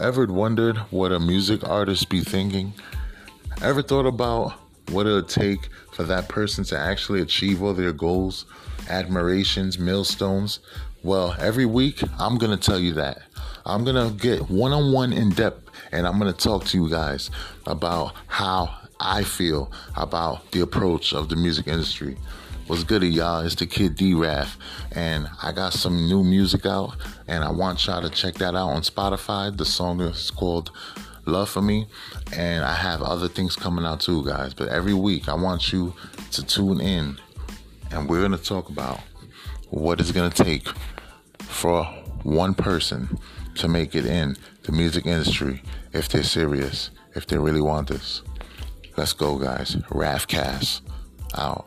Ever wondered what a music artist be thinking? Ever thought about what it would take for that person to actually achieve all their goals, admirations, millstones? Well, every week I'm going to tell you that. I'm going to get one on one in depth and I'm going to talk to you guys about how I feel about the approach of the music industry. What's good, y'all? It's the kid D Wrath, and I got some new music out, and I want y'all to check that out on Spotify. The song is called Love for Me, and I have other things coming out too, guys. But every week, I want you to tune in, and we're gonna talk about what it's gonna take for one person to make it in the music industry if they're serious, if they really want this. Let's go, guys. Wrath Cast out.